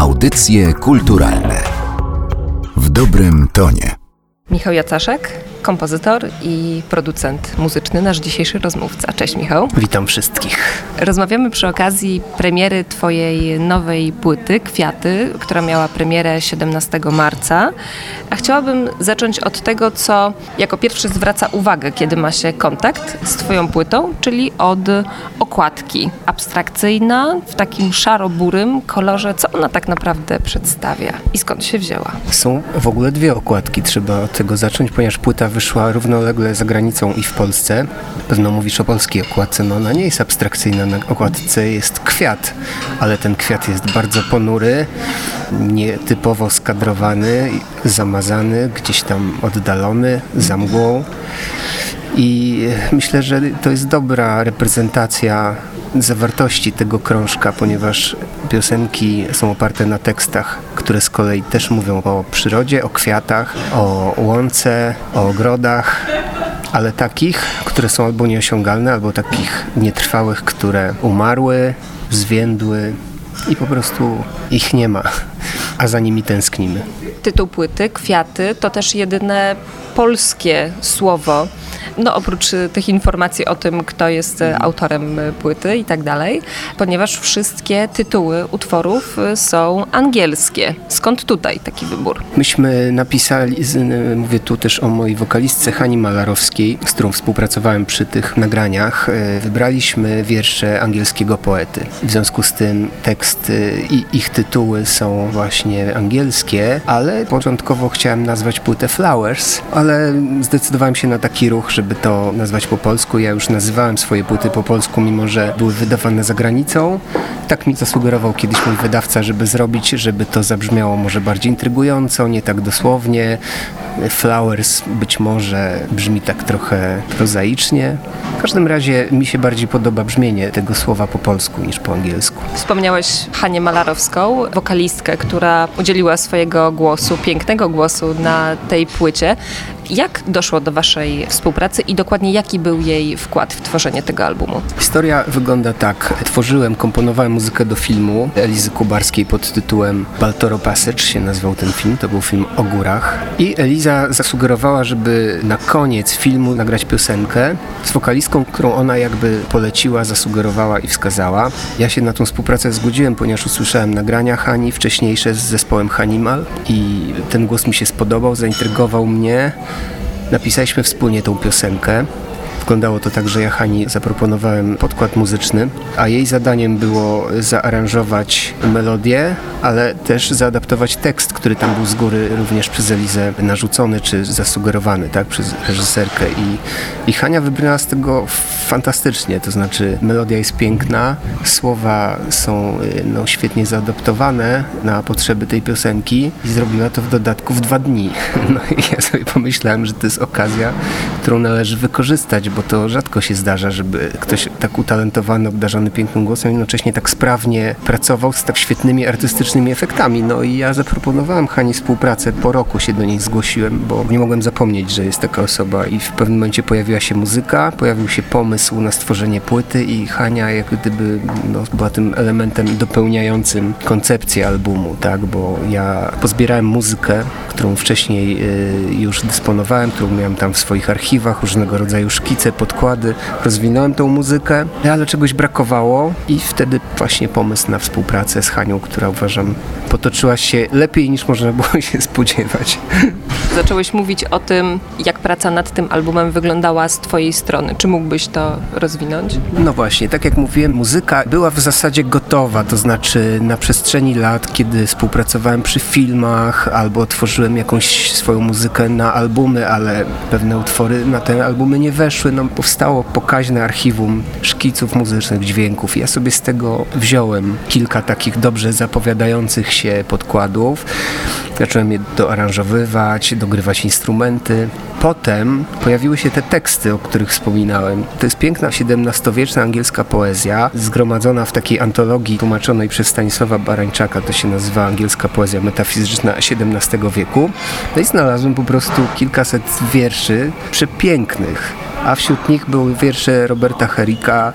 Audycje kulturalne w dobrym tonie. Michał Jacaszek, kompozytor i producent muzyczny, nasz dzisiejszy rozmówca. Cześć Michał. Witam wszystkich. Rozmawiamy przy okazji premiery Twojej nowej płyty, Kwiaty, która miała premierę 17 marca. A chciałabym zacząć od tego, co jako pierwszy zwraca uwagę, kiedy ma się kontakt z Twoją płytą, czyli od okładki. Abstrakcyjna, w takim szaro-burym kolorze. Co ona tak naprawdę przedstawia i skąd się wzięła? Są w ogóle dwie okładki, trzeba od tego zacząć, ponieważ płyta wyszła równolegle za granicą i w Polsce. Pewno mówisz o polskiej okładce, no ona nie jest abstrakcyjna. Na okładce jest kwiat, ale ten kwiat jest bardzo ponury, nietypowo skadrowany, zamazany, gdzieś tam oddalony, za mgłą. I myślę, że to jest dobra reprezentacja zawartości tego krążka, ponieważ piosenki są oparte na tekstach, które z kolei też mówią o przyrodzie, o kwiatach, o łące, o ogrodach, ale takich, które są albo nieosiągalne, albo takich nietrwałych, które umarły, zwiędły i po prostu ich nie ma, a za nimi tęsknimy. Tytuł płyty, Kwiaty, to też jedyne polskie słowo no oprócz y, tych informacji o tym, kto jest y, autorem y, płyty i tak dalej, ponieważ wszystkie tytuły utworów są angielskie. Skąd tutaj taki wybór? Myśmy napisali, mówię tu też o mojej wokalistce Hani Malarowskiej, z którą współpracowałem przy tych nagraniach. Wybraliśmy wiersze angielskiego poety. W związku z tym teksty i ich tytuły są właśnie angielskie, ale początkowo chciałem nazwać płytę Flowers, ale zdecydowałem się na taki ruch, żeby to nazwać po polsku. Ja już nazywałem swoje płyty po polsku, mimo że były wydawane za granicą. Tak mi zasugerował kiedyś mój wydawca, żeby zrobić, żeby to zabrzmiało może bardziej intrygująco, nie tak dosłownie. Flowers być może brzmi tak trochę prozaicznie. W każdym razie mi się bardziej podoba brzmienie tego słowa po polsku niż po angielsku. Wspomniałeś Hanię Malarowską, wokalistkę, która udzieliła swojego głosu, pięknego głosu na tej płycie. Jak doszło do Waszej współpracy i dokładnie jaki był jej wkład w tworzenie tego albumu? Historia wygląda tak. Tworzyłem, komponowałem muzykę do filmu Elizy Kubarskiej pod tytułem Baltoro Passage się nazywał ten film. To był film o górach. I Eliza zasugerowała, żeby na koniec filmu nagrać piosenkę z wokalistką, którą ona jakby poleciła, zasugerowała i wskazała. Ja się na tą współpracę zgodziłem, ponieważ usłyszałem nagrania Hani wcześniejsze z zespołem Hanimal i ten głos mi się spodobał, zaintrygował mnie. Napisaliśmy wspólnie tą piosenkę. Wyglądało to tak, że ja Hani zaproponowałem podkład muzyczny, a jej zadaniem było zaaranżować melodię, ale też zaadaptować tekst, który tam był z góry również przez Elizę narzucony czy zasugerowany tak, przez reżyserkę. I, I Hania wybrała z tego fantastycznie, to znaczy melodia jest piękna, słowa są no, świetnie zaadaptowane na potrzeby tej piosenki i zrobiła to w dodatku w dwa dni. No i ja sobie pomyślałem, że to jest okazja, którą należy wykorzystać, bo to rzadko się zdarza, żeby ktoś tak utalentowany, obdarzony pięknym głosem, jednocześnie tak sprawnie pracował z tak świetnymi artystycznymi efektami. No i ja zaproponowałem Hani współpracę, po roku się do niej zgłosiłem, bo nie mogłem zapomnieć, że jest taka osoba i w pewnym momencie pojawiła się muzyka, pojawił się pomysł na stworzenie płyty i Hania jak gdyby no, była tym elementem dopełniającym koncepcję albumu, tak, bo ja pozbierałem muzykę, którą wcześniej y, już dysponowałem, którą miałem tam w swoich archiwach, różnego rodzaju szkice, podkłady, rozwinąłem tą muzykę, ale czegoś brakowało i wtedy właśnie pomysł na współpracę z Hanią, która uważam potoczyła się lepiej niż można było się spodziewać. Zacząłeś mówić o tym, jak praca nad tym albumem wyglądała z twojej strony. Czy mógłbyś to rozwinąć? No właśnie, tak jak mówiłem, muzyka była w zasadzie gotowa, to znaczy na przestrzeni lat, kiedy współpracowałem przy filmach albo tworzyłem jakąś swoją muzykę na albumy, ale pewne utwory na te albumy nie weszły, no powstało pokaźne archiwum szkiców muzycznych, dźwięków. Ja sobie z tego wziąłem kilka takich dobrze zapowiadających się podkładów. Zacząłem je doaranżowywać, dogrywać instrumenty. Potem pojawiły się te teksty, o których wspominałem. To jest piękna XVII-wieczna angielska poezja, zgromadzona w takiej antologii tłumaczonej przez Stanisława Barańczaka. To się nazywa angielska poezja metafizyczna XVII wieku. No i znalazłem po prostu kilkaset wierszy przepięknych a wśród nich były wiersze Roberta Herricka,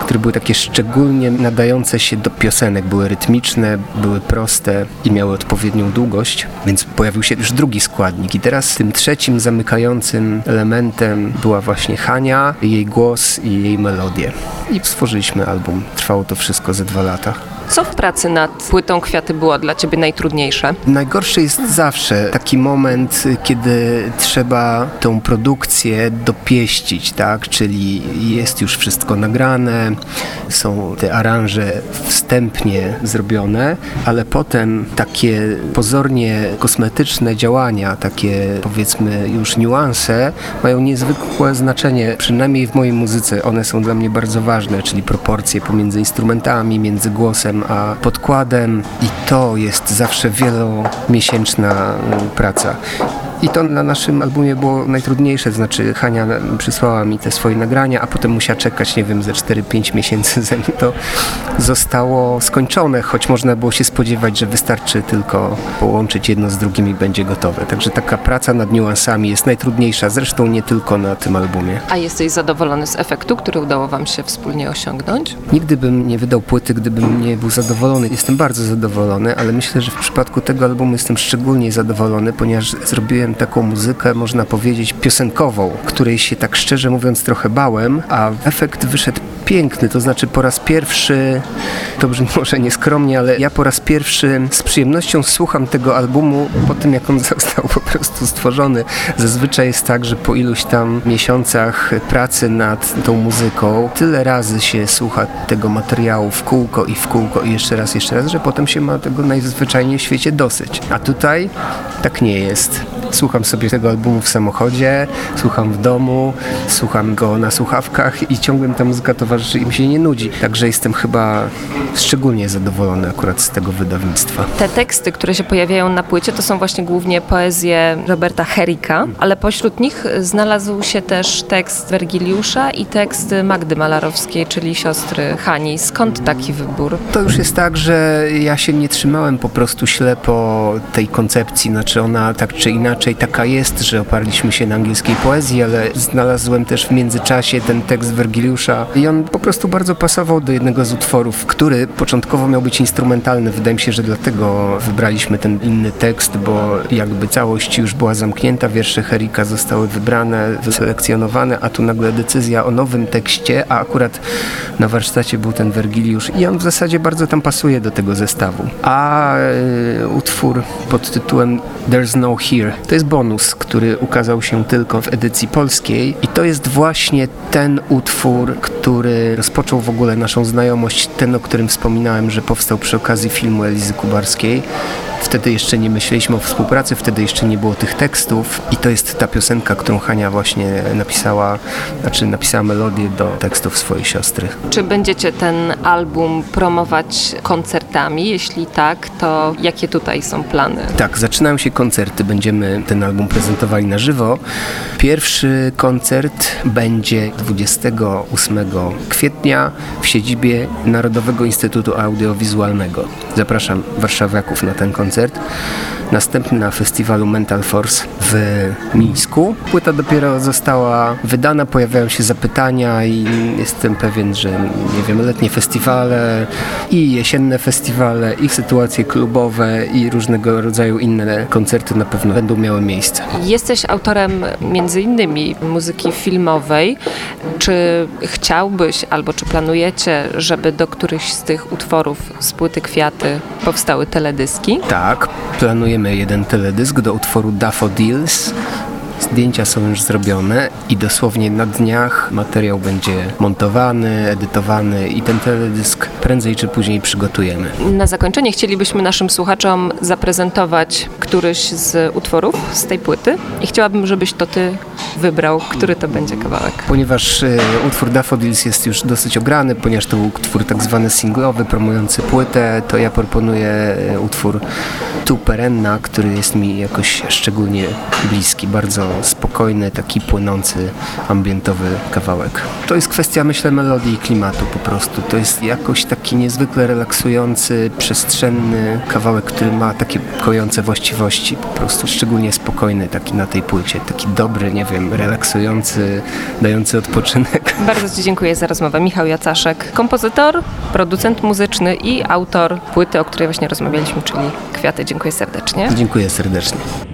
które były takie szczególnie nadające się do piosenek. Były rytmiczne, były proste i miały odpowiednią długość, więc pojawił się już drugi składnik. I teraz tym trzecim zamykającym elementem była właśnie Hania, jej głos i jej melodie. I stworzyliśmy album. Trwało to wszystko ze dwa lata. Co w pracy nad płytą Kwiaty było dla Ciebie najtrudniejsze? Najgorszy jest zawsze taki moment, kiedy trzeba tą produkcję dopieścić, tak? Czyli jest już wszystko nagrane, są te aranże wstępnie zrobione, ale potem takie pozornie kosmetyczne działania, takie powiedzmy już niuanse mają niezwykłe znaczenie, przynajmniej w mojej muzyce. One są dla mnie bardzo ważne, czyli proporcje pomiędzy instrumentami, między głosem, a podkładem i to jest zawsze wielomiesięczna praca. I to na naszym albumie było najtrudniejsze, znaczy Hania przysłała mi te swoje nagrania, a potem musiała czekać, nie wiem, ze 4-5 miesięcy zanim to zostało skończone, choć można było się spodziewać, że wystarczy tylko połączyć jedno z drugim i będzie gotowe. Także taka praca nad niuansami jest najtrudniejsza, zresztą nie tylko na tym albumie. A jesteś zadowolony z efektu, który udało Wam się wspólnie osiągnąć? Nigdy bym nie wydał płyty, gdybym nie był zadowolony. Jestem bardzo zadowolony, ale myślę, że w przypadku tego albumu jestem szczególnie zadowolony, ponieważ zrobiłem taką muzykę, można powiedzieć, piosenkową, której się tak szczerze mówiąc trochę bałem, a efekt wyszedł piękny, to znaczy po raz pierwszy, to brzmi może nieskromnie, ale ja po raz pierwszy z przyjemnością słucham tego albumu po tym, jak on został po prostu stworzony. Zazwyczaj jest tak, że po iluś tam miesiącach pracy nad tą muzyką, tyle razy się słucha tego materiału w kółko i w kółko i jeszcze raz, jeszcze raz, że potem się ma tego najzwyczajniej w świecie dosyć. A tutaj tak nie jest. Słucham sobie tego albumu w samochodzie, słucham w domu, słucham go na słuchawkach i ciągle ta muzyka towarzyszy i mi się nie nudzi. Także jestem chyba szczególnie zadowolony akurat z tego wydawnictwa. Te teksty, które się pojawiają na płycie, to są właśnie głównie poezje Roberta Herricka, ale pośród nich znalazł się też tekst Wergiliusza i tekst Magdy Malarowskiej, czyli siostry Hani. Skąd taki wybór? To już jest tak, że ja się nie trzymałem po prostu ślepo tej koncepcji, znaczy ona tak czy inaczej taka jest, że oparliśmy się na angielskiej poezji, ale znalazłem też w międzyczasie ten tekst Wergiliusza i on po prostu bardzo pasował do jednego z utworów, który początkowo miał być instrumentalny. Wydaje mi się, że dlatego wybraliśmy ten inny tekst, bo jakby całość już była zamknięta, wiersze Herika zostały wybrane, wyselekcjonowane, a tu nagle decyzja o nowym tekście, a akurat na warsztacie był ten Wergiliusz i on w zasadzie bardzo tam pasuje do tego zestawu. A y, utwór pod tytułem There's No Here to jest bonus, który ukazał się tylko w edycji polskiej i to jest właśnie ten utwór, który rozpoczął w ogóle naszą znajomość, ten o którym wspominałem, że powstał przy okazji filmu Elizy Kubarskiej. Wtedy jeszcze nie myśleliśmy o współpracy, wtedy jeszcze nie było tych tekstów i to jest ta piosenka, którą Hania właśnie napisała, znaczy napisała melodię do tekstów swojej siostry. Czy będziecie ten album promować koncertami? Jeśli tak, to jakie tutaj są plany? Tak, zaczynają się koncerty, będziemy ten album prezentowali na żywo. Pierwszy koncert będzie 28 kwietnia w siedzibie Narodowego Instytutu Audiowizualnego. Zapraszam warszawiaków na ten koncert. Następny na festiwalu Mental Force w Mińsku. Płyta dopiero została wydana, pojawiają się zapytania i jestem pewien, że nie wiem, letnie festiwale i jesienne festiwale i sytuacje klubowe i różnego rodzaju inne koncerty na pewno będą miały miejsce. Jesteś autorem między innymi muzyki filmowej. Czy chciałbyś albo czy planujecie, żeby do którychś z tych utworów z płyty Kwiaty powstały teledyski? Tak, planujemy jeden teledysk do utworu Daffodils Zdjęcia są już zrobione i dosłownie na dniach materiał będzie montowany, edytowany i ten teledysk prędzej czy później przygotujemy. Na zakończenie chcielibyśmy naszym słuchaczom zaprezentować któryś z utworów z tej płyty i chciałabym, żebyś to ty wybrał, który to będzie kawałek. Ponieważ y, utwór Daffodils jest już dosyć ograny, ponieważ to był utwór tak zwany singlowy, promujący płytę, to ja proponuję e, utwór Tu Perenna, który jest mi jakoś szczególnie bliski, bardzo spokojny, taki płynący, ambientowy kawałek. To jest kwestia, myślę, melodii i klimatu po prostu. To jest jakoś taki niezwykle relaksujący, przestrzenny kawałek, który ma takie kojące właściwości, po prostu szczególnie spokojny taki na tej płycie, taki dobry, nie wiem, relaksujący, dający odpoczynek. Bardzo Ci dziękuję za rozmowę. Michał Jacaszek, kompozytor, producent muzyczny i autor płyty, o której właśnie rozmawialiśmy, czyli Kwiaty. Dziękuję serdecznie. Dziękuję serdecznie.